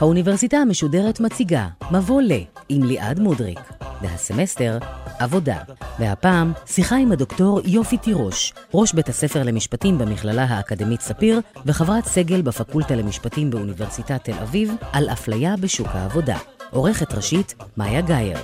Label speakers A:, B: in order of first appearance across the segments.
A: האוניברסיטה המשודרת מציגה מבוא ל עם ליעד מודריק, והסמסטר עבודה. והפעם שיחה עם הדוקטור יופי תירוש, ראש בית הספר למשפטים במכללה האקדמית ספיר וחברת סגל בפקולטה למשפטים באוניברסיטת תל אביב על אפליה בשוק העבודה. עורכת ראשית, מאיה גאייר.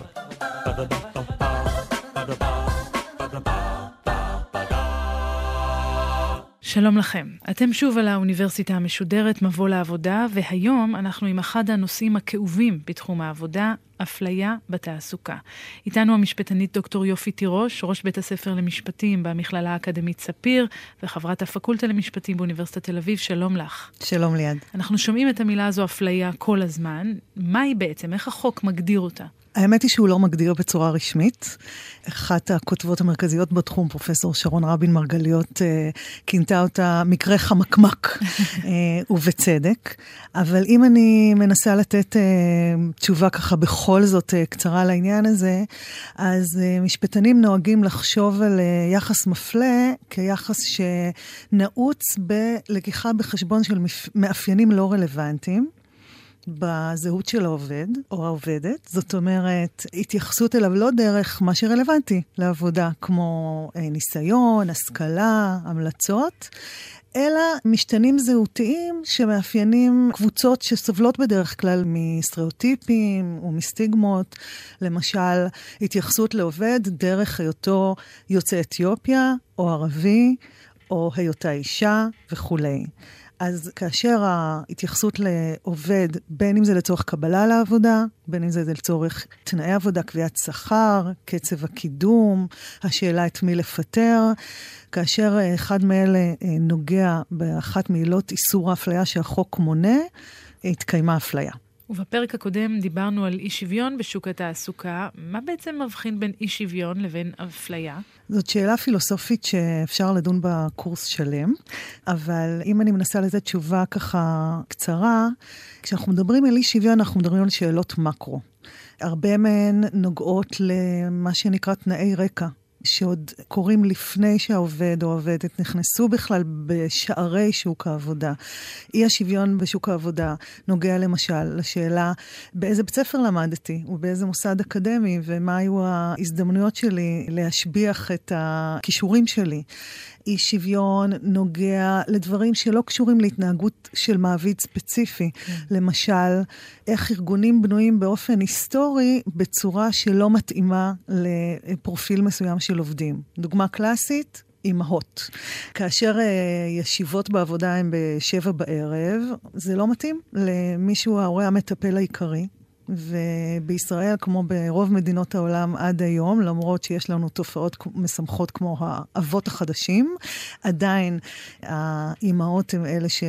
B: שלום לכם. אתם שוב על האוניברסיטה המשודרת מבוא לעבודה, והיום אנחנו עם אחד הנושאים הכאובים בתחום העבודה, אפליה בתעסוקה. איתנו המשפטנית דוקטור יופי תירוש, ראש בית הספר למשפטים במכללה האקדמית ספיר, וחברת הפקולטה למשפטים באוניברסיטת תל אביב, שלום לך.
C: שלום ליעד.
B: אנחנו שומעים את המילה הזו אפליה כל הזמן. מה היא בעצם? איך החוק מגדיר אותה?
C: האמת היא שהוא לא מגדיר בצורה רשמית. אחת הכותבות המרכזיות בתחום, פרופסור שרון רבין מרגליות, אה, כינתה אותה מקרה חמקמק, אה, ובצדק. אבל אם אני מנסה לתת אה, תשובה ככה בכל זאת קצרה לעניין הזה, אז משפטנים נוהגים לחשוב על יחס מפלה כיחס שנעוץ בלקיחה בחשבון של מאפיינים לא רלוונטיים. בזהות של העובד או העובדת. זאת אומרת, התייחסות אליו לא דרך מה שרלוונטי לעבודה, כמו אה, ניסיון, השכלה, המלצות, אלא משתנים זהותיים שמאפיינים קבוצות שסובלות בדרך כלל מסטריאוטיפים ומסטיגמות. למשל, התייחסות לעובד דרך היותו יוצא אתיופיה או ערבי, או היותה אישה וכולי. אז כאשר ההתייחסות לעובד, בין אם זה לצורך קבלה לעבודה, בין אם זה לצורך תנאי עבודה, קביעת שכר, קצב הקידום, השאלה את מי לפטר, כאשר אחד מאלה אה, נוגע באחת מעילות איסור האפליה שהחוק מונה, התקיימה אפליה.
B: ובפרק הקודם דיברנו על אי שוויון בשוק התעסוקה. מה בעצם מבחין בין אי שוויון לבין אפליה?
C: זאת שאלה פילוסופית שאפשר לדון בה קורס שלם, אבל אם אני מנסה לזה תשובה ככה קצרה, כשאנחנו מדברים על אי שוויון, אנחנו מדברים על שאלות מקרו. הרבה מהן נוגעות למה שנקרא תנאי רקע. שעוד קורים לפני שהעובד או העובדת נכנסו בכלל בשערי שוק העבודה. אי השוויון בשוק העבודה נוגע למשל לשאלה באיזה בית ספר למדתי ובאיזה מוסד אקדמי ומה היו ההזדמנויות שלי להשביח את הכישורים שלי. אי שוויון נוגע לדברים שלא קשורים להתנהגות של מעביד ספציפי. כן. למשל, איך ארגונים בנויים באופן היסטורי בצורה שלא מתאימה לפרופיל מסוים של עובדים. דוגמה קלאסית, אימהות. כאשר uh, ישיבות בעבודה הן בשבע בערב, זה לא מתאים למישהו, ההורה המטפל העיקרי. ובישראל, כמו ברוב מדינות העולם עד היום, למרות שיש לנו תופעות משמחות כמו האבות החדשים, עדיין האימהות הן אלה ש...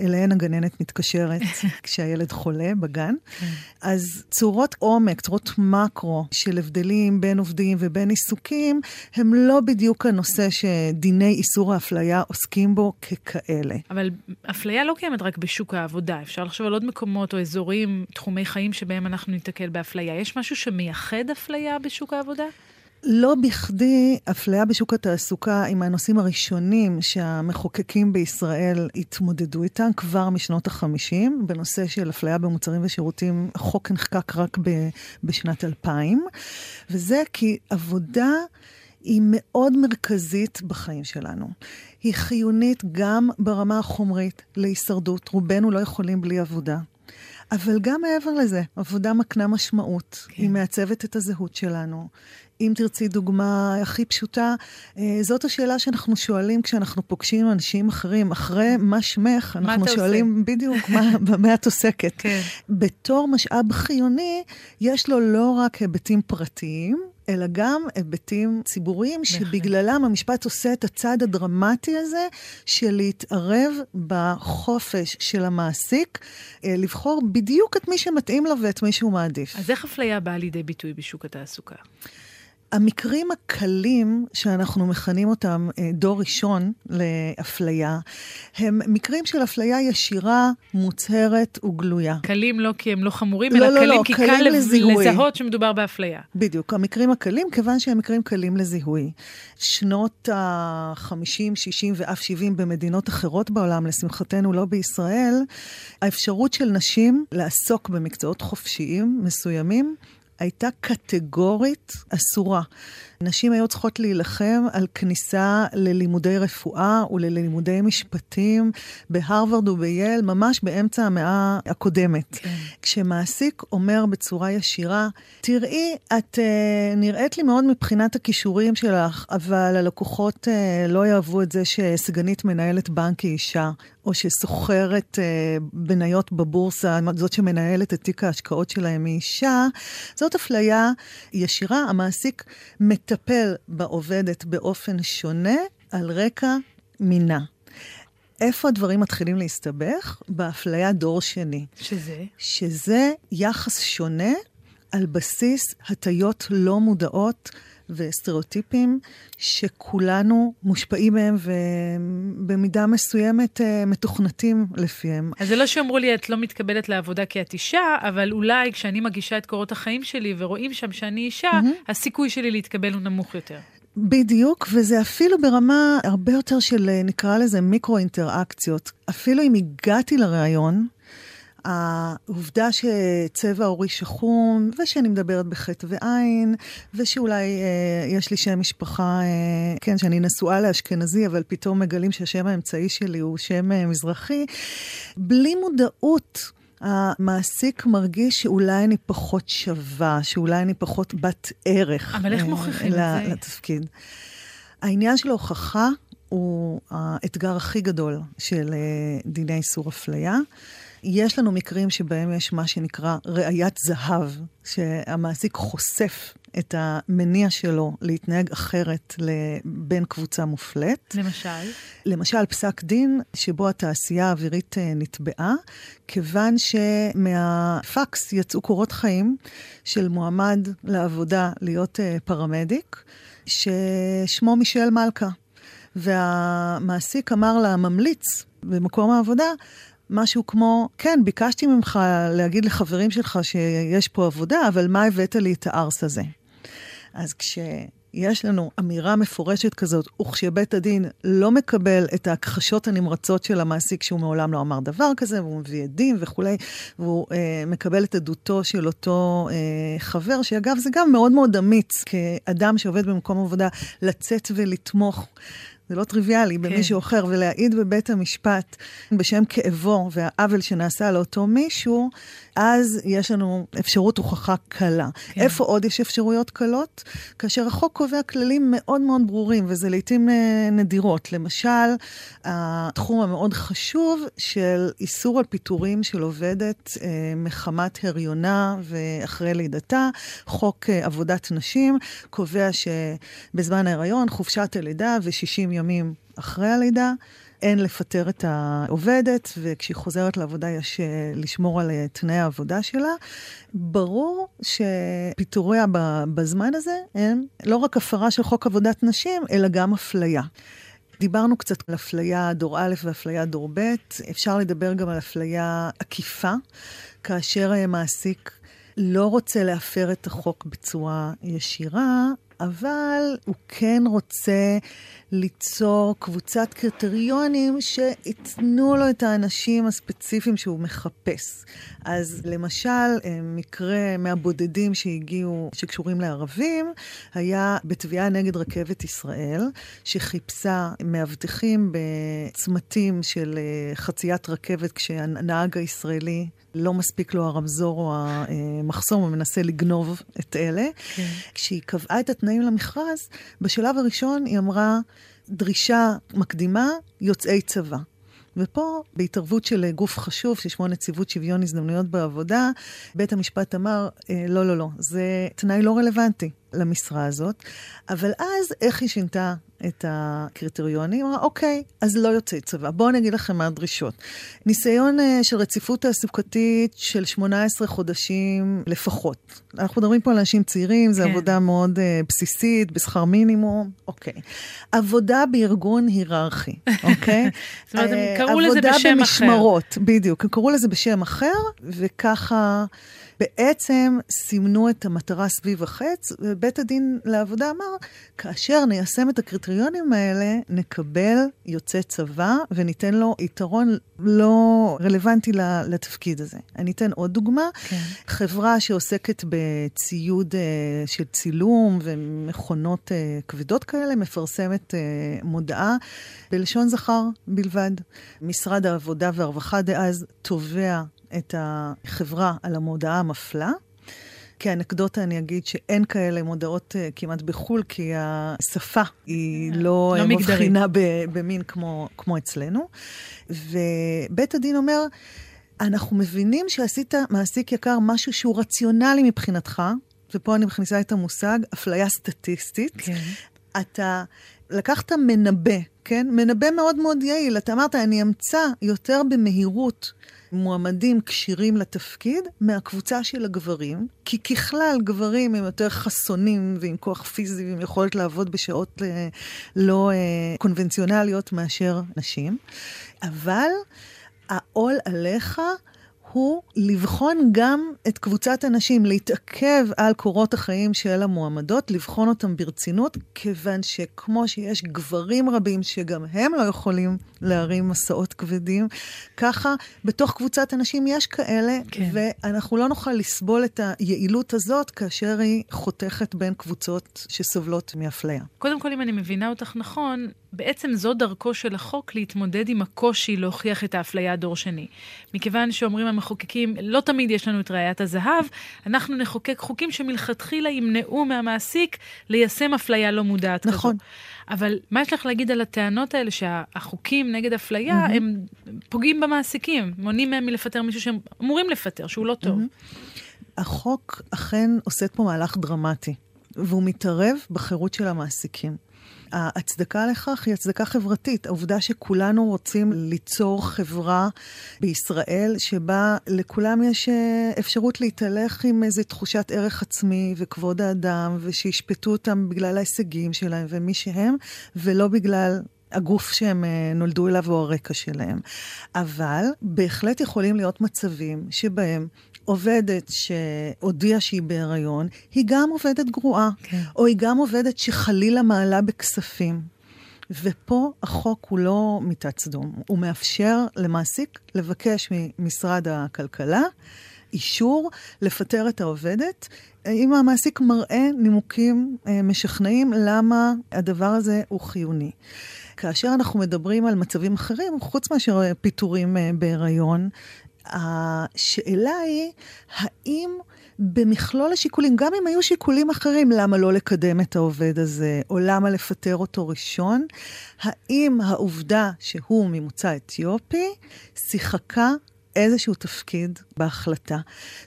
C: אליהן הגננת מתקשרת כשהילד חולה בגן. כן. אז צורות עומק, צורות מקרו של הבדלים בין עובדים ובין עיסוקים, הם לא בדיוק הנושא שדיני איסור האפליה עוסקים בו ככאלה.
B: אבל אפליה לא קיימת רק בשוק העבודה, אפשר לחשוב על עוד מקומות או אזורים, תחומי חיים שבהם אנחנו ניתקל באפליה. יש משהו שמייחד אפליה בשוק העבודה?
C: לא בכדי אפליה בשוק התעסוקה עם הנושאים הראשונים שהמחוקקים בישראל התמודדו איתם כבר משנות ה-50, בנושא של אפליה במוצרים ושירותים, החוק נחקק רק ב- בשנת 2000, וזה כי עבודה היא מאוד מרכזית בחיים שלנו. היא חיונית גם ברמה החומרית להישרדות, רובנו לא יכולים בלי עבודה. אבל גם מעבר לזה, עבודה מקנה משמעות, כן. היא מעצבת את הזהות שלנו, אם תרצי דוגמה הכי פשוטה, אה, זאת השאלה שאנחנו שואלים כשאנחנו פוגשים אנשים אחרים. אחרי מה שמך, אנחנו שואלים עושה? בדיוק מה, במה את עוסקת. כן. בתור משאב חיוני, יש לו לא רק היבטים פרטיים, אלא גם היבטים ציבוריים, שבגללם המשפט עושה את הצעד הדרמטי הזה של להתערב בחופש של המעסיק, אה, לבחור בדיוק את מי שמתאים לו ואת מי שהוא מעדיף.
B: אז איך אפליה באה לידי ביטוי בשוק התעסוקה?
C: המקרים הקלים, שאנחנו מכנים אותם אה, דור ראשון לאפליה, הם מקרים של אפליה ישירה, מוצהרת וגלויה.
B: קלים לא כי הם לא חמורים,
C: לא,
B: אלא
C: לא,
B: קלים
C: לא,
B: כי
C: קלים
B: קל
C: לזיהוי.
B: לזהות שמדובר באפליה.
C: בדיוק, המקרים הקלים, כיוון שהם מקרים קלים לזיהוי. שנות ה-50, 60 ואף 70 במדינות אחרות בעולם, לשמחתנו לא בישראל, האפשרות של נשים לעסוק במקצועות חופשיים מסוימים הייתה קטגורית אסורה. נשים היו צריכות להילחם על כניסה ללימודי רפואה וללימודי משפטים בהרווארד ובייל, ממש באמצע המאה הקודמת.
B: כן.
C: כשמעסיק אומר בצורה ישירה, תראי, את uh, נראית לי מאוד מבחינת הכישורים שלך, אבל הלקוחות uh, לא יאהבו את זה שסגנית מנהלת בנק היא אישה, או שסוחרת uh, בניות בבורסה, זאת שמנהלת את תיק ההשקעות שלהם היא אישה. זאת אפליה ישירה. המעסיק מטפל בעובדת באופן שונה על רקע מינה. איפה הדברים מתחילים להסתבך? באפליה דור שני.
B: שזה?
C: שזה יחס שונה על בסיס הטיות לא מודעות וסטריאוטיפים שכולנו מושפעים מהם ובמידה מסוימת אה, מתוכנתים לפיהם.
B: אז זה לא שאמרו לי, את לא מתקבלת לעבודה כי את אישה, אבל אולי כשאני מגישה את קורות החיים שלי ורואים שם שאני אישה,
C: Mm-hmm.
B: הסיכוי שלי להתקבל הוא נמוך יותר.
C: בדיוק, וזה אפילו ברמה הרבה יותר של, אה, נקרא לזה, מיקרו-אינטראקציות. אפילו אם הגעתי לראיון, העובדה שצבע עורי שחום, ושאני מדברת בחטא ועין, ושאולי אה, יש לי שם משפחה, אה, כן, שאני נשואה לאשכנזי, אבל פתאום מגלים שהשם האמצעי שלי הוא שם אה, מזרחי, בלי מודעות. המעסיק מרגיש שאולי אני פחות שווה, שאולי אני פחות בת ערך.
B: אבל איך
C: אה,
B: מוכיחים את זה?
C: לתפקיד. העניין של ההוכחה הוא האתגר הכי גדול של אה, דיני איסור אפליה. יש לנו מקרים שבהם יש מה שנקרא ראיית זהב, שהמעסיק חושף את המניע שלו להתנהג אחרת לבן קבוצה מופלית.
B: למשל?
C: למשל, פסק דין שבו התעשייה האווירית אה, נתבעה, כיוון שמהפקס יצאו קורות חיים של מועמד לעבודה להיות אה, פרמדיק, ששמו מישל מלכה. והמעסיק אמר לממליץ במקום העבודה, משהו כמו, כן, ביקשתי ממך להגיד לחברים שלך שיש פה עבודה, אבל מה הבאת לי את הארס הזה? אז כשיש לנו אמירה מפורשת כזאת, וכשבית הדין לא מקבל את ההכחשות הנמרצות של המעסיק, שהוא מעולם לא אמר דבר כזה, והוא מביא עדים וכולי, והוא אה, מקבל את עדותו של אותו אה, חבר, שאגב, זה גם מאוד מאוד אמיץ, כאדם שעובד במקום עבודה, לצאת ולתמוך. זה לא טריוויאלי, במישהו אחר, ולהעיד בבית המשפט בשם כאבו והעוול שנעשה לאותו מישהו, אז יש לנו אפשרות הוכחה קלה.
B: כן.
C: איפה עוד יש אפשרויות קלות? כאשר החוק קובע כללים מאוד מאוד ברורים, וזה לעיתים אה, נדירות. למשל, התחום המאוד חשוב של איסור על פיטורים של עובדת אה, מחמת הריונה ואחרי לידתה. חוק אה, עבודת נשים קובע שבזמן ההיריון, חופשת הלידה ו-60 ימים אחרי הלידה, אין לפטר את העובדת, וכשהיא חוזרת לעבודה יש אה, לשמור על אה, תנאי העבודה שלה. ברור שפיטוריה בזמן הזה הם לא רק הפרה של חוק עבודת נשים, אלא גם אפליה. דיברנו קצת על אפליה דור א' ואפליה דור ב', אפשר לדבר גם על אפליה עקיפה, כאשר אה, מעסיק לא רוצה להפר את החוק בצורה ישירה, אבל הוא כן רוצה ליצור קבוצת קריטריונים שייתנו לו את האנשים הספציפיים שהוא מחפש. אז למשל, אה, מקרה מהבודדים שהגיעו, שקשורים לערבים, היה בתביעה נגד רכבת ישראל, שחיפשה מאבטחים בצמתים של אה, חציית רכבת כשהנהג הישראלי לא מספיק לו הרמזור או המחסום, הוא מנסה לגנוב את אלה.
B: כן.
C: כשהיא קבעה את התנאים למכרז, בשלב הראשון היא אמרה, דרישה מקדימה, יוצאי צבא. ופה, בהתערבות של גוף חשוב, ששמו נציבות שוויון הזדמנויות בעבודה, בית המשפט אמר, אה, לא, לא, לא, זה תנאי לא רלוונטי למשרה הזאת. אבל אז, איך היא שינתה את הקריטריונים? אמרה, אוקיי, אז לא יוצאי צבא. בואו אני אגיד לכם מה הדרישות. ניסיון uh, של רציפות תעסוקתית של 18 חודשים לפחות. אנחנו מדברים פה על אנשים צעירים, זו כן. עבודה מאוד uh, בסיסית, בשכר מינימום, אוקיי. עבודה בארגון היררכי, אוקיי?
B: זאת אומרת, הם קראו לזה בשם אחר.
C: עבודה במשמרות, בדיוק. הם קראו לזה בשם אחר, וככה... בעצם סימנו את המטרה סביב החץ, ובית הדין לעבודה אמר, כאשר ניישם את הקריטריונים האלה, נקבל יוצא צבא וניתן לו יתרון לא רלוונטי לתפקיד הזה. אני אתן עוד דוגמה. כן. חברה שעוסקת בציוד uh, של צילום ומכונות uh, כבדות כאלה, מפרסמת uh, מודעה בלשון זכר בלבד. משרד העבודה והרווחה דאז תובע את החברה על המודעה המפלה. כאנקדוטה אני אגיד שאין כאלה מודעות uh, כמעט בחו"ל, כי השפה היא לא, לא אה, מבחינה במין כמו, כמו אצלנו. ובית הדין אומר, אנחנו מבינים שעשית, מעסיק יקר, משהו שהוא רציונלי מבחינתך, ופה אני מכניסה את המושג אפליה סטטיסטית. כן. אתה לקחת מנבא, כן? מנבא מאוד מאוד יעיל. אתה אמרת, אני אמצא יותר במהירות מועמדים כשירים לתפקיד מהקבוצה של הגברים, כי ככלל גברים הם יותר חסונים ועם כוח פיזי ועם יכולת לעבוד בשעות אה, לא אה, קונבנציונליות מאשר נשים. אבל העול עליך הוא לבחון גם את קבוצת הנשים, להתעכב על קורות החיים של המועמדות, לבחון אותם ברצינות, כיוון שכמו שיש גברים רבים שגם הם לא יכולים להרים מסעות כבדים, ככה בתוך קבוצת הנשים יש כאלה, כן. ואנחנו לא נוכל לסבול את היעילות הזאת כאשר היא חותכת בין קבוצות שסובלות מאפליה.
B: קודם כל, אם אני מבינה אותך נכון, בעצם זו דרכו של החוק להתמודד עם הקושי להוכיח את האפליה הדור שני. מכיוון שאומרים המחוקקים, לא תמיד יש לנו את ראיית הזהב, אנחנו נחוקק חוקים שמלכתחילה ימנעו מהמעסיק ליישם אפליה לא מודעת
C: נכון. כזאת.
B: אבל מה יש לך להגיד על הטענות האלה שהחוקים נגד אפליה, mm-hmm. הם פוגעים במעסיקים, מונעים מהם מלפטר מישהו שהם אמורים לפטר, שהוא לא טוב? Mm-hmm.
C: החוק אכן עושה פה מהלך דרמטי, והוא מתערב בחירות של המעסיקים. ההצדקה לכך היא הצדקה חברתית. העובדה שכולנו רוצים ליצור חברה בישראל שבה לכולם יש אה, אפשרות להתהלך עם איזו תחושת ערך עצמי וכבוד האדם, ושישפטו אותם בגלל ההישגים שלהם ומי שהם, ולא בגלל הגוף שהם אה, נולדו אליו או הרקע שלהם. אבל בהחלט יכולים להיות מצבים שבהם עובדת שהודיעה שהיא בהיריון, היא גם עובדת גרועה, כן. או היא גם עובדת שחלילה מעלה בכספים. ופה החוק הוא לא מיטת סדום, הוא מאפשר למעסיק לבקש ממשרד הכלכלה אישור לפטר את העובדת, אם המעסיק מראה נימוקים אה, משכנעים למה הדבר הזה הוא חיוני. כאשר אנחנו מדברים על מצבים אחרים, חוץ מאשר פיטורים אה, בהיריון, השאלה היא, האם במכלול השיקולים, גם אם היו שיקולים אחרים, למה לא לקדם את העובד הזה, או למה לפטר אותו ראשון, האם העובדה שהוא ממוצא אתיופי שיחקה איזשהו תפקיד בהחלטה.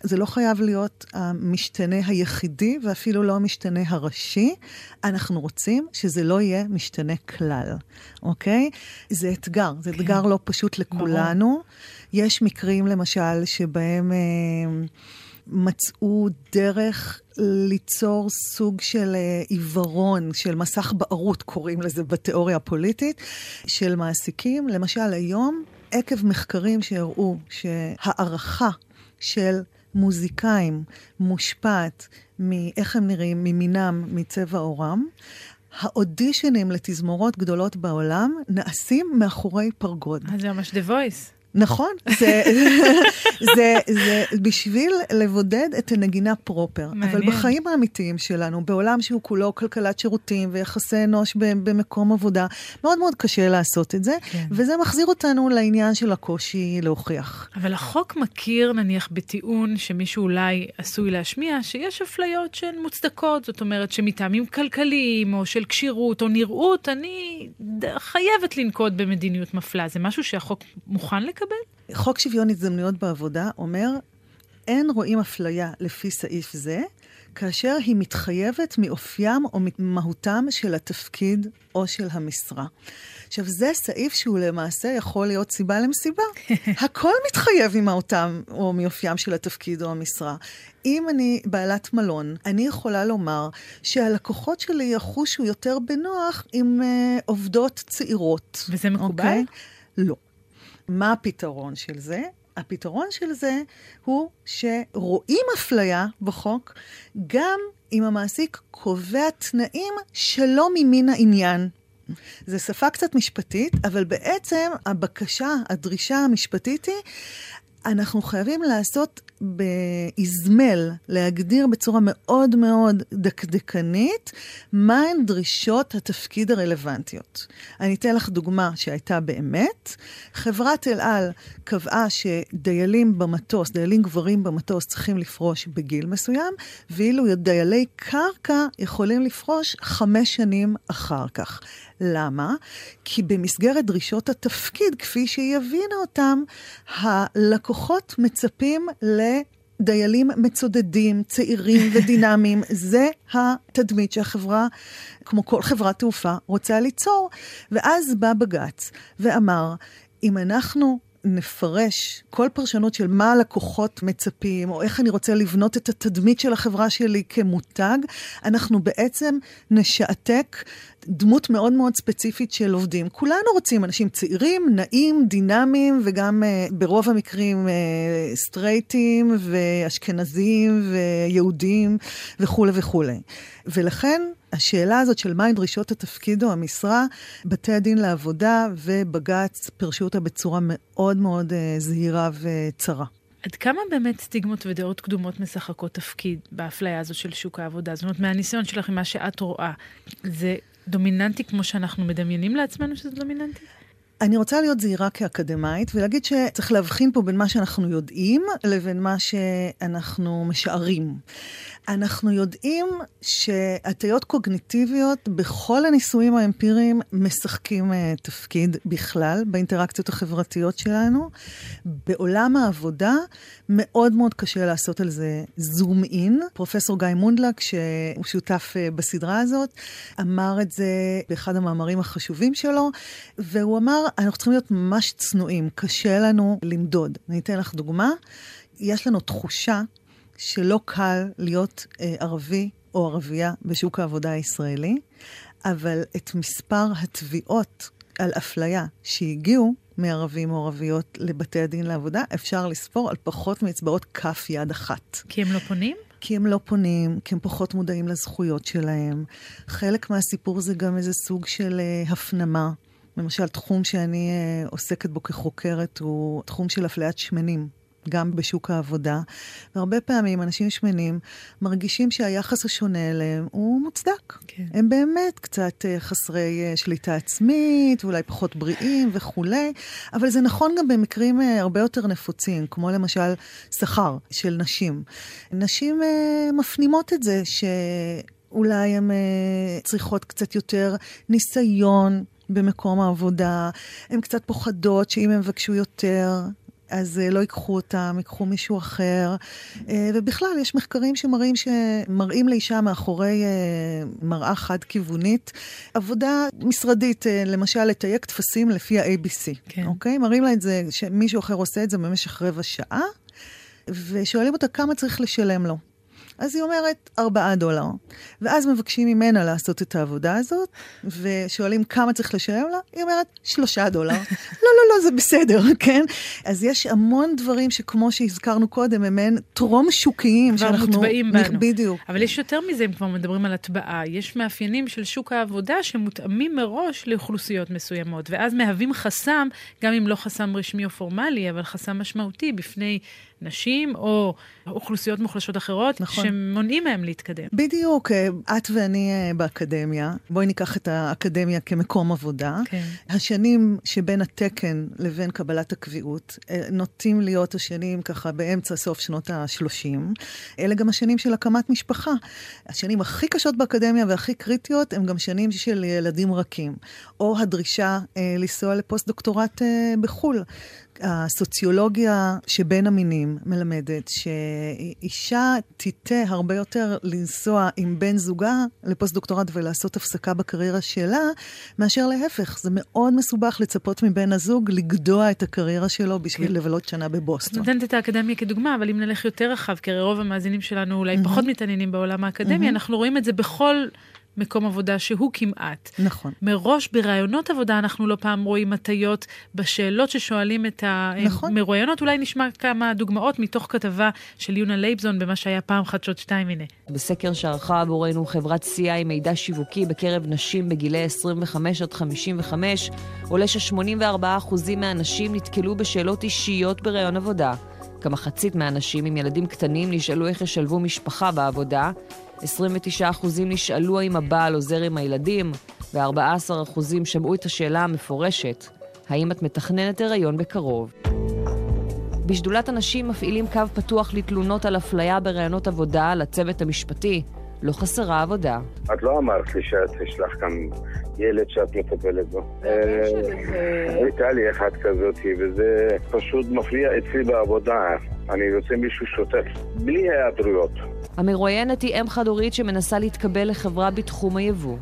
C: זה לא חייב להיות המשתנה היחידי ואפילו לא המשתנה הראשי. אנחנו רוצים שזה לא יהיה משתנה כלל, אוקיי? זה אתגר, זה כן. אתגר לא פשוט לכולנו. ברור. יש מקרים, למשל, שבהם... אה, מצאו דרך ליצור סוג של אה, עיוורון, של מסך בערות, קוראים לזה בתיאוריה הפוליטית, של מעסיקים. למשל, היום עקב מחקרים שהראו שהערכה של מוזיקאים מושפעת מאיך הם נראים, ממינם, מצבע עורם, האודישנים לתזמורות גדולות בעולם נעשים מאחורי פרגוד.
B: אז זה ממש The Voice.
C: נכון, זה, זה, זה בשביל לבודד את הנגינה פרופר. מעניין. אבל בחיים האמיתיים שלנו, בעולם שהוא כולו כלכלת שירותים ויחסי אנוש במקום עבודה, מאוד מאוד קשה לעשות את זה, כן. וזה מחזיר אותנו לעניין של הקושי להוכיח.
B: אבל החוק מכיר נניח בטיעון שמישהו אולי עשוי להשמיע, שיש אפליות שהן מוצדקות, זאת אומרת שמטעמים כלכליים או של כשירות או נראות, אני חייבת לנקוט במדיניות מפלה. זה משהו שהחוק מוכן לקבל? לקבל?
C: חוק שוויון הזדמנויות בעבודה אומר, אין רואים אפליה לפי סעיף זה, כאשר היא מתחייבת מאופיים או ממהותם של התפקיד או של המשרה. עכשיו, זה סעיף שהוא למעשה יכול להיות סיבה למסיבה. הכל מתחייב ממהותם או מאופיים של התפקיד או המשרה. אם אני בעלת מלון, אני יכולה לומר שהלקוחות שלי יחושו יותר בנוח עם uh, עובדות צעירות.
B: וזה מקובל? Okay?
C: אוקיי? לא. מה הפתרון של זה? הפתרון של זה הוא שרואים אפליה בחוק, גם אם המעסיק קובע תנאים שלא ממין העניין. זו שפה קצת משפטית, אבל בעצם הבקשה, הדרישה המשפטית היא, אנחנו חייבים לעשות באזמל, להגדיר בצורה מאוד מאוד דקדקנית, מהן דרישות התפקיד הרלוונטיות. אני אתן לך דוגמה שהייתה באמת. חברת אל על קבעה שדיילים במטוס, דיילים גברים במטוס צריכים לפרוש בגיל מסוים, ואילו דיילי קרקע יכולים לפרוש חמש שנים אחר כך. למה? כי במסגרת דרישות התפקיד, כפי שהיא הבינה אותם, הלקוחות מצפים לדיילים מצודדים, צעירים ודינמיים. זה התדמית שהחברה, כמו כל חברת תעופה, רוצה ליצור. ואז בא בג"ץ ואמר, אם אנחנו נפרש כל פרשנות של מה הלקוחות מצפים, או איך אני רוצה לבנות את התדמית של החברה שלי כמותג, אנחנו בעצם נשעתק דמות מאוד מאוד ספציפית של עובדים. כולנו רוצים אנשים צעירים, נעים, דינמיים, וגם uh, ברוב המקרים uh, סטרייטים ואשכנזים ויהודים וכולי וכולי. ולכן השאלה הזאת של מהי דרישות התפקיד או המשרה, בתי הדין לעבודה ובג"ץ פירשו אותה בצורה מאוד מאוד uh, זהירה וצרה.
B: עד כמה באמת סטיגמות ודעות קדומות משחקות תפקיד באפליה הזו של שוק העבודה? זאת אומרת, מהניסיון שלך, ממה שאת רואה, זה דומיננטי כמו שאנחנו מדמיינים לעצמנו שזה דומיננטי?
C: אני רוצה להיות זהירה כאקדמאית ולהגיד שצריך להבחין פה בין מה שאנחנו יודעים לבין מה שאנחנו משערים. אנחנו יודעים שהטיות קוגניטיביות בכל הניסויים האמפיריים משחקים uh, תפקיד בכלל באינטראקציות החברתיות שלנו. בעולם העבודה מאוד מאוד קשה לעשות על זה זום אין. פרופסור גיא מונדלק, שהוא שותף uh, בסדרה הזאת, אמר את זה באחד המאמרים החשובים שלו, והוא אמר, אנחנו צריכים להיות ממש צנועים, קשה לנו למדוד. אני אתן לך דוגמה. יש לנו תחושה שלא קל להיות אה, ערבי או ערבייה בשוק העבודה הישראלי, אבל את מספר התביעות על אפליה שהגיעו מערבים או ערביות לבתי הדין לעבודה, אפשר לספור על פחות מאצבעות כף יד אחת.
B: כי הם לא פונים?
C: כי הם לא פונים, כי הם פחות מודעים לזכויות שלהם. חלק מהסיפור זה גם איזה סוג של uh, הפנמה. למשל, תחום שאני uh, עוסקת בו כחוקרת הוא תחום של אפליית שמנים. גם בשוק העבודה. והרבה פעמים אנשים שמנים מרגישים שהיחס השונה אליהם הוא מוצדק. כן. הם באמת קצת uh, חסרי uh, שליטה עצמית, ואולי פחות בריאים וכולי, אבל זה נכון גם במקרים uh, הרבה יותר נפוצים, כמו למשל שכר של נשים. נשים מפנימות את זה שאולי הן uh, צריכות קצת יותר ניסיון. במקום העבודה, הן קצת פוחדות שאם הם יבקשו יותר, אז אה, לא ייקחו אותם, ייקחו מישהו אחר. אה, ובכלל, יש מחקרים שמראים, שמראים לאישה מאחורי אה, מראה חד-כיוונית, עבודה משרדית, למשל, לתייק טפסים לפי ה-ABC. כן. אוקיי? מראים לה את זה, שמישהו אחר עושה את זה במשך רבע שעה, ושואלים אותה כמה צריך לשלם לו. אז היא אומרת, 4 דולר. ואז מבקשים ממנה לעשות את העבודה הזאת, ושואלים כמה צריך לשלם לה, היא אומרת, 3 דולר. לא, לא, לא, זה בסדר, כן? אז יש המון דברים שכמו שהזכרנו קודם, הם מעין טרום שוקיים.
B: כבר שאנחנו... מוטבעים בנו.
C: בדיוק.
B: אבל יש יותר מזה, אם כבר מדברים על הטבעה. יש מאפיינים של שוק העבודה שמותאמים מראש לאוכלוסיות מסוימות, ואז מהווים חסם, גם אם לא חסם רשמי או פורמלי, אבל חסם משמעותי בפני נשים או אוכלוסיות מוחלשות אחרות, נכון. שמונעים מהם להתקדם.
C: בדיוק, אה, את ואני אה, באקדמיה, בואי ניקח את האקדמיה כמקום עבודה. כן. השנים שבין התקן לבין קבלת הקביעות אה, נוטים להיות השנים ככה באמצע סוף שנות ה-30. אלה גם השנים של הקמת משפחה. השנים הכי קשות באקדמיה והכי קריטיות הם גם שנים של ילדים רכים, או הדרישה אה, לנסוע לפוסט-דוקטורט אה, בחו"ל. הסוציולוגיה שבין המינים מלמדת שאישה תיטה הרבה יותר לנסוע עם בן זוגה לפוסט-דוקטורט ולעשות הפסקה בקריירה שלה, מאשר להפך. זה מאוד מסובך לצפות מבן הזוג לגדוע את הקריירה שלו בשביל כן. לבלות שנה בבוסטון.
B: נותנת את האקדמיה כדוגמה, אבל אם נלך יותר רחב, כי הרי רוב המאזינים שלנו אולי mm-hmm. פחות מתעניינים בעולם האקדמי, mm-hmm. אנחנו רואים את זה בכל... מקום עבודה שהוא כמעט.
C: נכון.
B: מראש בראיונות עבודה אנחנו לא פעם רואים הטיות בשאלות ששואלים את המרואיינות. נכון. אולי נשמע כמה דוגמאות מתוך כתבה של יונה לייבזון במה שהיה פעם חדשות שתיים, הנה.
D: בסקר שערכה עבורנו חברת CI מידע שיווקי בקרב נשים בגילי 25 עד 55, עולה ש-84% מהנשים נתקלו בשאלות אישיות בראיון עבודה. כמחצית מהנשים עם ילדים קטנים נשאלו איך ישלבו משפחה בעבודה, 29% נשאלו האם הבעל עוזר עם הילדים, ו-14% שמעו את השאלה המפורשת, האם את מתכננת הריון בקרוב? בשדולת הנשים מפעילים קו פתוח לתלונות על אפליה בראיונות עבודה לצוות המשפטי. לא חסרה עבודה.
E: את לא אמרת לי שאת יש לך כאן ילד שאת מטפלת בו. אה, הייתה לי אחת כזאת, וזה פשוט מפריע אצלי בעבודה. אני רוצה מישהו שוטף, בלי היעדרויות.
D: המרואיינת היא אם חד-הורית שמנסה להתקבל לחברה בתחום היבוא.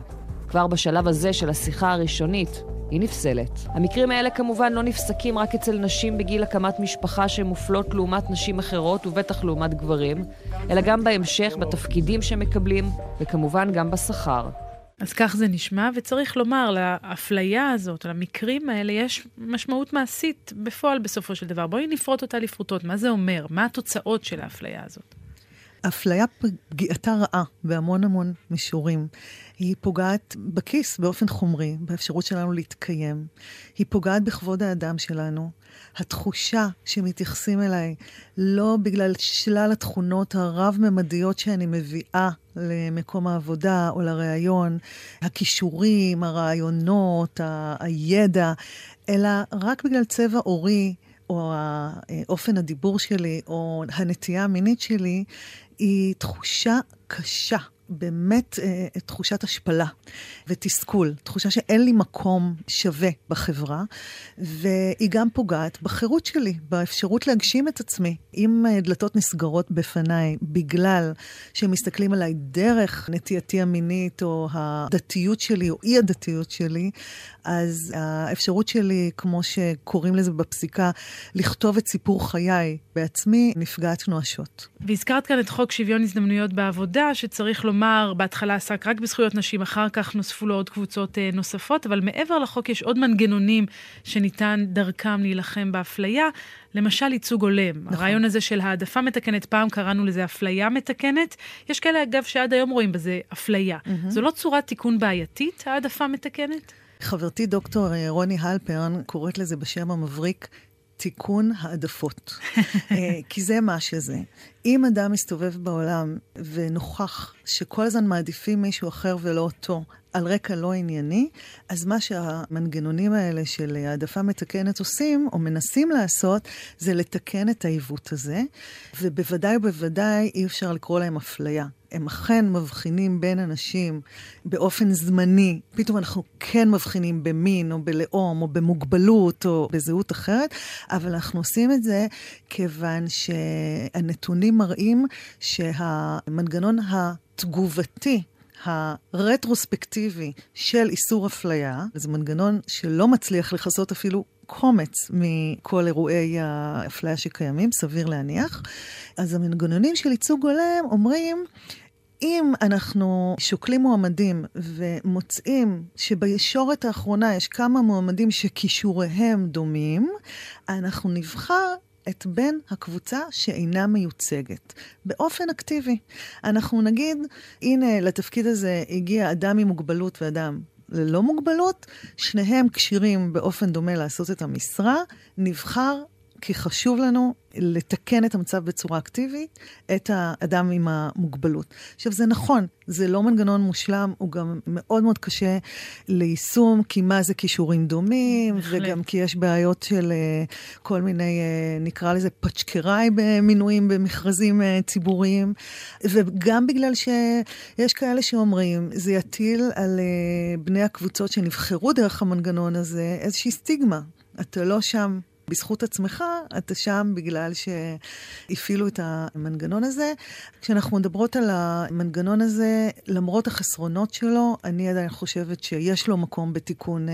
D: כבר בשלב הזה של השיחה הראשונית, היא נפסלת. המקרים האלה כמובן לא נפסקים רק אצל נשים בגיל הקמת משפחה שהן מופלות לעומת נשים אחרות, ובטח לעומת גברים, אלא גם בהמשך, בתפקידים שמקבלים, וכמובן גם בשכר.
B: אז כך זה נשמע, וצריך לומר, לאפליה הזאת, למקרים האלה, יש משמעות מעשית בפועל בסופו של דבר. בואי נפרוט אותה לפרוטות. מה זה אומר? מה התוצאות של האפליה הזאת?
C: אפליה פגיעתה רעה בהמון המון מישורים. היא פוגעת בכיס באופן חומרי, באפשרות שלנו להתקיים. היא פוגעת בכבוד האדם שלנו. התחושה שמתייחסים אליי לא בגלל שלל התכונות הרב-ממדיות שאני מביאה למקום העבודה או לראיון, הכישורים, הרעיונות, הידע, אלא רק בגלל צבע עורי. או אופן הדיבור שלי, או הנטייה המינית שלי, היא תחושה קשה. באמת אה, תחושת השפלה ותסכול, תחושה שאין לי מקום שווה בחברה, והיא גם פוגעת בחירות שלי, באפשרות להגשים את עצמי. אם אה, דלתות נסגרות בפניי בגלל שמסתכלים עליי דרך נטייתי המינית, או הדתיות שלי, או אי-הדתיות שלי, אז האפשרות שלי, כמו שקוראים לזה בפסיקה, לכתוב את סיפור חיי בעצמי, נפגעת נואשות.
B: והזכרת כאן את חוק שוויון הזדמנויות בעבודה, שצריך לומר, בהתחלה עסק רק בזכויות נשים, אחר כך נוספו לו עוד קבוצות אה, נוספות, אבל מעבר לחוק יש עוד מנגנונים שניתן דרכם להילחם באפליה. למשל ייצוג הולם. נכון. הרעיון הזה של העדפה מתקנת, פעם קראנו לזה אפליה מתקנת. יש כאלה, אגב, שעד היום רואים בזה אפליה. Mm-hmm. זו לא צורת תיקון בעייתית, העדפה מתקנת?
C: חברתי דוקטור אה, רוני הלפרן קוראת לזה בשם המבריק תיקון העדפות. אה, כי זה מה שזה. אם אדם מסתובב בעולם ונוכח שכל הזמן מעדיפים מישהו אחר ולא אותו, על רקע לא ענייני, אז מה שהמנגנונים האלה של העדפה מתקנת עושים, או מנסים לעשות, זה לתקן את העיוות הזה, ובוודאי ובוודאי אי אפשר לקרוא להם אפליה. הם אכן מבחינים בין אנשים באופן זמני, פתאום אנחנו כן מבחינים במין או בלאום או במוגבלות או בזהות אחרת, אבל אנחנו עושים את זה כיוון שהנתונים מראים שהמנגנון התגובתי הרטרוספקטיבי של איסור אפליה, זה מנגנון שלא מצליח לכסות אפילו קומץ מכל אירועי האפליה שקיימים, סביר להניח. אז המנגנונים של ייצוג הולם אומרים, אם אנחנו שוקלים מועמדים ומוצאים שבישורת האחרונה יש כמה מועמדים שכישוריהם דומים, אנחנו נבחר את בן הקבוצה שאינה מיוצגת, באופן אקטיבי. אנחנו נגיד, הנה, לתפקיד הזה הגיע אדם עם מוגבלות ואדם ללא מוגבלות, שניהם כשירים באופן דומה לעשות את המשרה, נבחר כי חשוב לנו לתקן את המצב בצורה אקטיבית, את האדם עם המוגבלות. עכשיו, זה נכון, זה לא מנגנון מושלם, הוא גם מאוד מאוד קשה ליישום, כי מה זה כישורים דומים, בהחלט. וגם כי יש בעיות של uh, כל מיני, uh, נקרא לזה פצ'קראי במינויים במכרזים uh, ציבוריים, וגם בגלל שיש כאלה שאומרים, זה יטיל על בני הקבוצות שנבחרו דרך המנגנון הזה איזושהי סטיגמה. אתה לא שם, בזכות עצמך, אתה שם בגלל שהפעילו את המנגנון הזה. כשאנחנו מדברות על המנגנון הזה, למרות החסרונות שלו, אני עדיין חושבת שיש לו מקום בתיקון אה,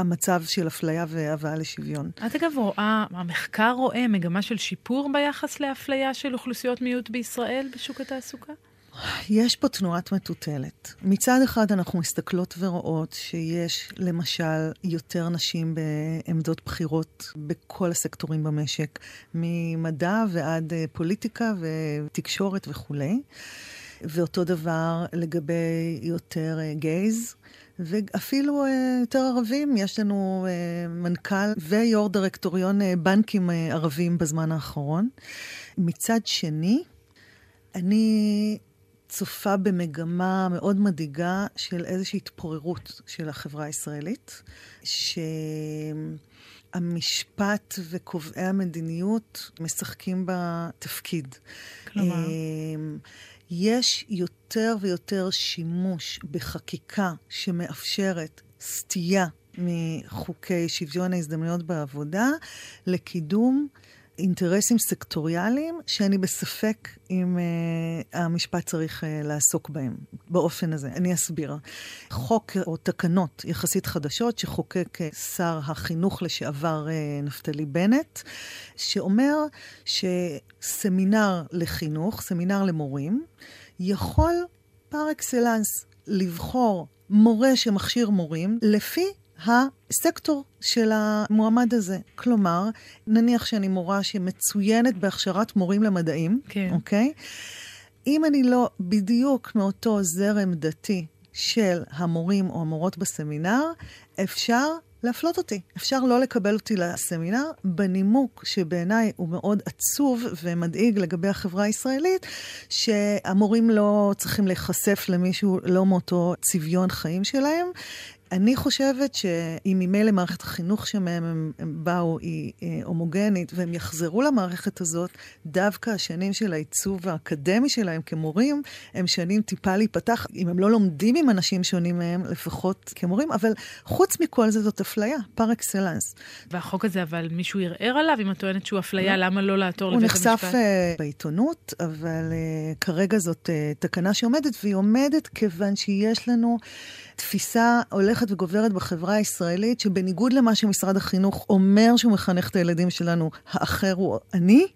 C: המצב של אפליה והבאה לשוויון.
B: את אגב רואה, המחקר רואה מגמה של שיפור ביחס לאפליה של אוכלוסיות מיעוט בישראל בשוק התעסוקה?
C: יש פה תנועת מטוטלת. מצד אחד אנחנו מסתכלות ורואות שיש למשל יותר נשים בעמדות בחירות בכל הסקטורים במשק, ממדע ועד אה, פוליטיקה ותקשורת וכולי. ואותו דבר לגבי יותר אה, גייז. ואפילו uh, יותר ערבים, יש לנו מנכ"ל ויו"ר דירקטוריון בנקים ערבים בזמן האחרון. מצד שני, אני צופה במגמה מאוד מדאיגה של איזושהי התפוררות של החברה הישראלית, שהמשפט וקובעי המדיניות משחקים בה תפקיד.
B: כלומר?
C: יש יותר ויותר שימוש בחקיקה שמאפשרת סטייה מחוקי שוויון ההזדמנויות בעבודה לקידום אינטרסים סקטוריאליים שאני בספק אם uh, המשפט צריך uh, לעסוק בהם באופן הזה. אני אסביר. חוק או תקנות יחסית חדשות שחוקק uh, שר החינוך לשעבר uh, נפתלי בנט, שאומר שסמינר לחינוך, סמינר למורים, יכול פר אקסלנס לבחור מורה שמכשיר מורים לפי הסקטור של המועמד הזה. כלומר, נניח שאני מורה שמצוינת בהכשרת מורים למדעים,
B: כן.
C: אוקיי? אם אני לא בדיוק מאותו זרם דתי של המורים או המורות בסמינר, אפשר להפלות אותי. אפשר לא לקבל אותי לסמינר, בנימוק שבעיניי הוא מאוד עצוב ומדאיג לגבי החברה הישראלית, שהמורים לא צריכים להיחשף למישהו לא מאותו צביון חיים שלהם, אני חושבת שאם ממילא מערכת החינוך שמהם הם, הם באו היא אה, הומוגנית, והם יחזרו למערכת הזאת, דווקא השנים של העיצוב האקדמי שלהם כמורים, הם שנים טיפה להיפתח, אם הם לא לומדים עם אנשים שונים מהם, לפחות כמורים, אבל חוץ מכל זה זאת אפליה, פר אקסלנס.
B: והחוק הזה, אבל מישהו ערער עליו? אם את טוענת שהוא אפליה, למה לא לעתור לבית המשפט?
C: הוא נחשף uh, בעיתונות, אבל uh, כרגע זאת uh, תקנה שעומדת, והיא עומדת כיוון שיש לנו... תפיסה הולכת וגוברת בחברה הישראלית, שבניגוד למה שמשרד החינוך אומר שהוא מחנך את הילדים שלנו, האחר הוא אני,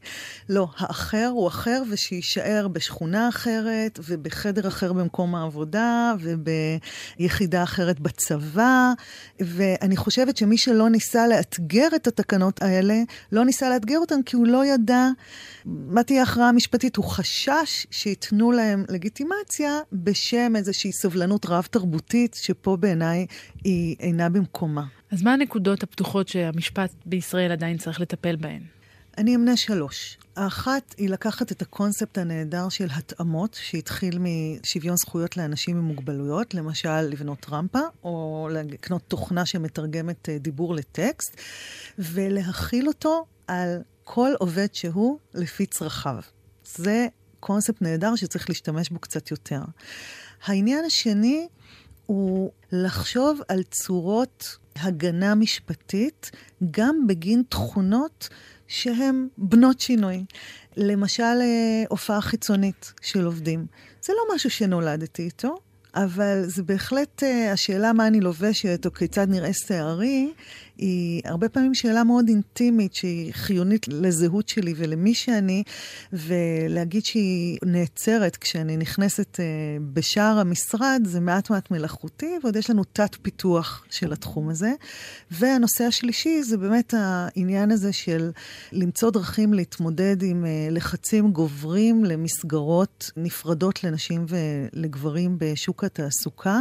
C: לא, האחר הוא אחר ושיישאר בשכונה אחרת ובחדר אחר במקום העבודה וביחידה אחרת בצבא. ואני חושבת שמי שלא ניסה לאתגר את התקנות האלה, לא ניסה לאתגר אותן כי הוא לא ידע מה תהיה ההכרעה המשפטית. הוא חשש שייתנו להם לגיטימציה בשם איזושהי סבלנות רב-תרבותית. שפה בעיניי היא אינה במקומה.
B: אז מה הנקודות הפתוחות שהמשפט בישראל עדיין צריך לטפל בהן?
C: אני אמנה שלוש. האחת היא לקחת את הקונספט הנהדר של התאמות, שהתחיל משוויון זכויות לאנשים עם מוגבלויות, למשל לבנות רמפה, או לקנות תוכנה שמתרגמת אה, דיבור לטקסט, ולהכיל אותו על כל עובד שהוא לפי צרכיו. זה קונספט נהדר שצריך להשתמש בו קצת יותר. העניין השני הוא לחשוב על צורות הגנה משפטית גם בגין תכונות שהן בנות שינוי. למשל, אה, הופעה חיצונית של עובדים. זה לא משהו שנולדתי איתו, אבל זה בהחלט, אה, השאלה מה אני לובשת או כיצד נראה שערי, היא הרבה פעמים שאלה מאוד אינטימית, שהיא חיונית לזהות שלי ולמי שאני, ולהגיד שהיא נעצרת כשאני נכנסת uh, בשער המשרד, זה מעט מעט מלאכותי, ועוד יש לנו תת-פיתוח של התחום הזה. והנושא השלישי זה באמת העניין הזה של למצוא דרכים להתמודד עם uh, לחצים גוברים למסגרות נפרדות לנשים ולגברים בשוק התעסוקה,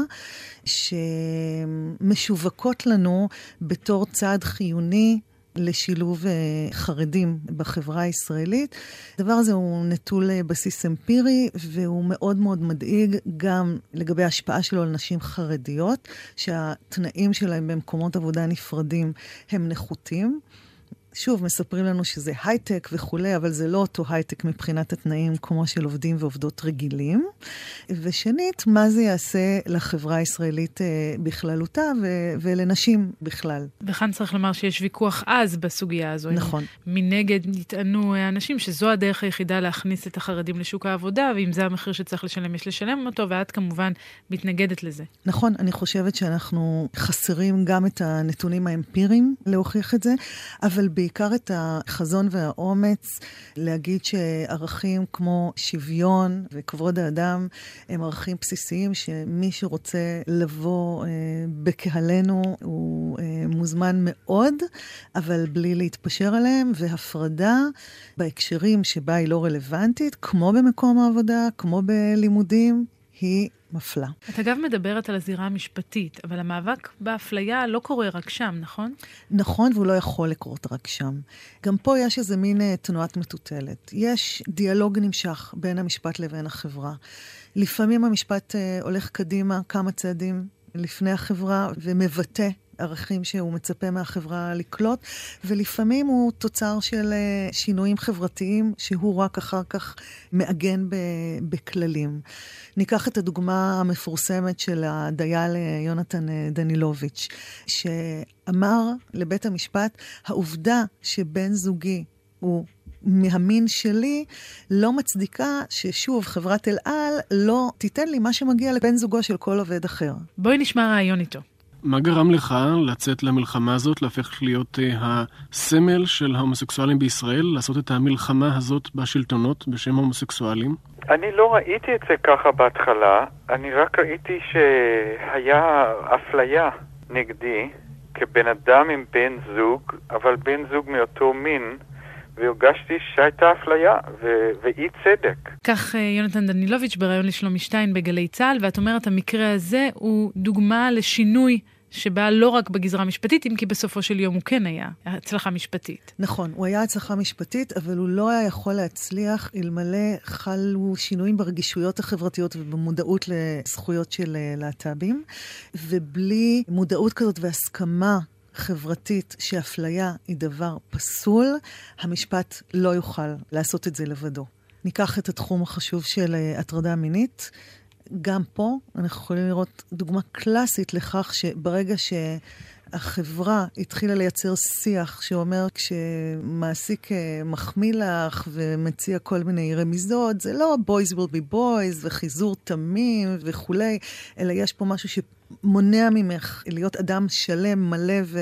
C: שמשווקות לנו בתור צעד חיוני לשילוב uh, חרדים בחברה הישראלית. הדבר הזה הוא נטול uh, בסיס אמפירי, והוא מאוד מאוד מדאיג גם לגבי ההשפעה שלו על נשים חרדיות, שהתנאים שלהם במקומות עבודה נפרדים הם נחותים. שוב, מספרים לנו שזה הייטק וכולי, אבל זה לא אותו הייטק מבחינת התנאים כמו של עובדים ועובדות רגילים. ושנית, מה זה יעשה לחברה הישראלית אה, בכללותה ו- ולנשים בכלל.
B: וכאן צריך לומר שיש ויכוח עז בסוגיה הזו.
C: נכון.
B: מנגד נטענו אנשים שזו הדרך היחידה להכניס את החרדים לשוק העבודה, ואם זה המחיר שצריך לשלם, יש לשלם אותו, ואת כמובן מתנגדת לזה.
C: נכון, אני חושבת שאנחנו חסרים גם את הנתונים האמפיריים להוכיח את זה, אבל בעיקר את החזון והאומץ להגיד שערכים כמו שוויון וכבוד האדם הם ערכים בסיסיים שמי שרוצה לבוא אה, בקהלנו הוא אה, מוזמן מאוד, אבל בלי להתפשר עליהם, והפרדה בהקשרים שבה היא לא רלוונטית, כמו במקום העבודה, כמו בלימודים, היא מפלה.
B: את אגב מדברת על הזירה המשפטית, אבל המאבק באפליה לא קורה רק שם, נכון?
C: נכון, והוא לא יכול לקרות רק שם. גם פה יש איזה מין uh, תנועת מטוטלת. יש דיאלוג נמשך בין המשפט לבין החברה. לפעמים המשפט uh, הולך קדימה כמה צעדים לפני החברה ומבטא ערכים שהוא מצפה מהחברה לקלוט, ולפעמים הוא תוצר של אה, שינויים חברתיים שהוא רק אחר כך מעגן בכללים. ניקח את הדוגמה המפורסמת של הדייל אה, יונתן אה, דנילוביץ', שאמר לבית המשפט, העובדה שבן זוגי הוא מהמין שלי לא מצדיקה ששוב, חברת אל על לא תיתן לי מה שמגיע לבן זוגו של כל עובד אחר.
B: בואי נשמע רעיון איתו.
F: מה גרם לך לצאת למלחמה הזאת, להפך להיות uh, הסמל של ההומוסקסואלים בישראל, לעשות את המלחמה הזאת בשלטונות בשם ההומוסקסואלים?
G: אני לא ראיתי את זה ככה בהתחלה, אני רק ראיתי שהיה אפליה נגדי כבן אדם עם בן זוג, אבל בן זוג מאותו מין. והרגשתי שהייתה אפליה ו- ואי צדק.
B: כך אה, יונתן דנילוביץ' בריאיון לשלומי שטיין בגלי צה"ל, ואת אומרת, המקרה הזה הוא דוגמה לשינוי שבא לא רק בגזרה המשפטית, אם כי בסופו של יום הוא כן היה הצלחה משפטית.
C: נכון, הוא היה הצלחה משפטית, אבל הוא לא היה יכול להצליח אלמלא חלו שינויים ברגישויות החברתיות ובמודעות לזכויות של אה, להט"בים, ובלי מודעות כזאת והסכמה חברתית שאפליה היא דבר פסול, המשפט לא יוכל לעשות את זה לבדו. ניקח את התחום החשוב של אה, הטרדה מינית. גם פה אנחנו יכולים לראות דוגמה קלאסית לכך שברגע שהחברה התחילה לייצר שיח שאומר כשמעסיק אה, מחמיא לך ומציע כל מיני רמיזות, זה לא boys will be boys וחיזור תמים וכולי, אלא יש פה משהו שמונע ממך להיות אדם שלם, מלא ו...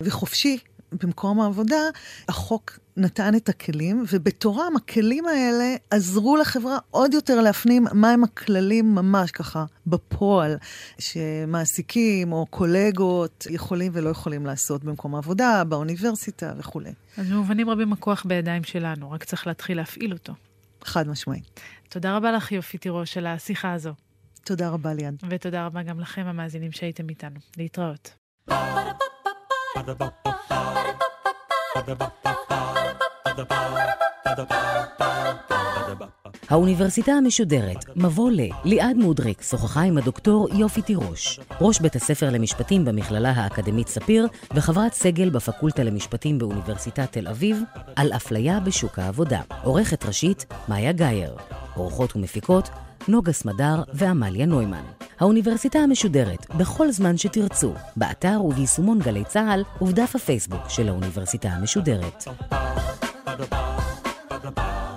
C: וחופשי במקום העבודה, החוק נתן את הכלים, ובתורם הכלים האלה עזרו לחברה עוד יותר להפנים מהם הכללים ממש ככה בפועל, שמעסיקים או קולגות יכולים ולא יכולים לעשות במקום העבודה, באוניברסיטה וכולי.
B: אז במובנים רבים הכוח בידיים שלנו, רק צריך להתחיל להפעיל אותו.
C: חד משמעי.
B: תודה רבה לך, יופי תירוש, על השיחה הזו.
C: תודה רבה, ליעד.
B: ותודה רבה גם לכם, המאזינים שהייתם איתנו. להתראות.
A: האוניברסיטה המשודרת, מבוא ל. ליעד מודריק שוחחה עם הדוקטור יופי תירוש, ראש בית הספר למשפטים במכללה האקדמית ספיר וחברת סגל בפקולטה למשפטים באוניברסיטת תל אביב, על אפליה בשוק העבודה. עורכת ראשית, מאיה גאייר. עורכות ומפיקות, נוגה סמדר ועמליה נוימן. האוניברסיטה המשודרת, בכל זמן שתרצו, באתר וביישומון גלי צה"ל ובדף הפייסבוק של האוניברסיטה המשודרת. Ba-da-ba.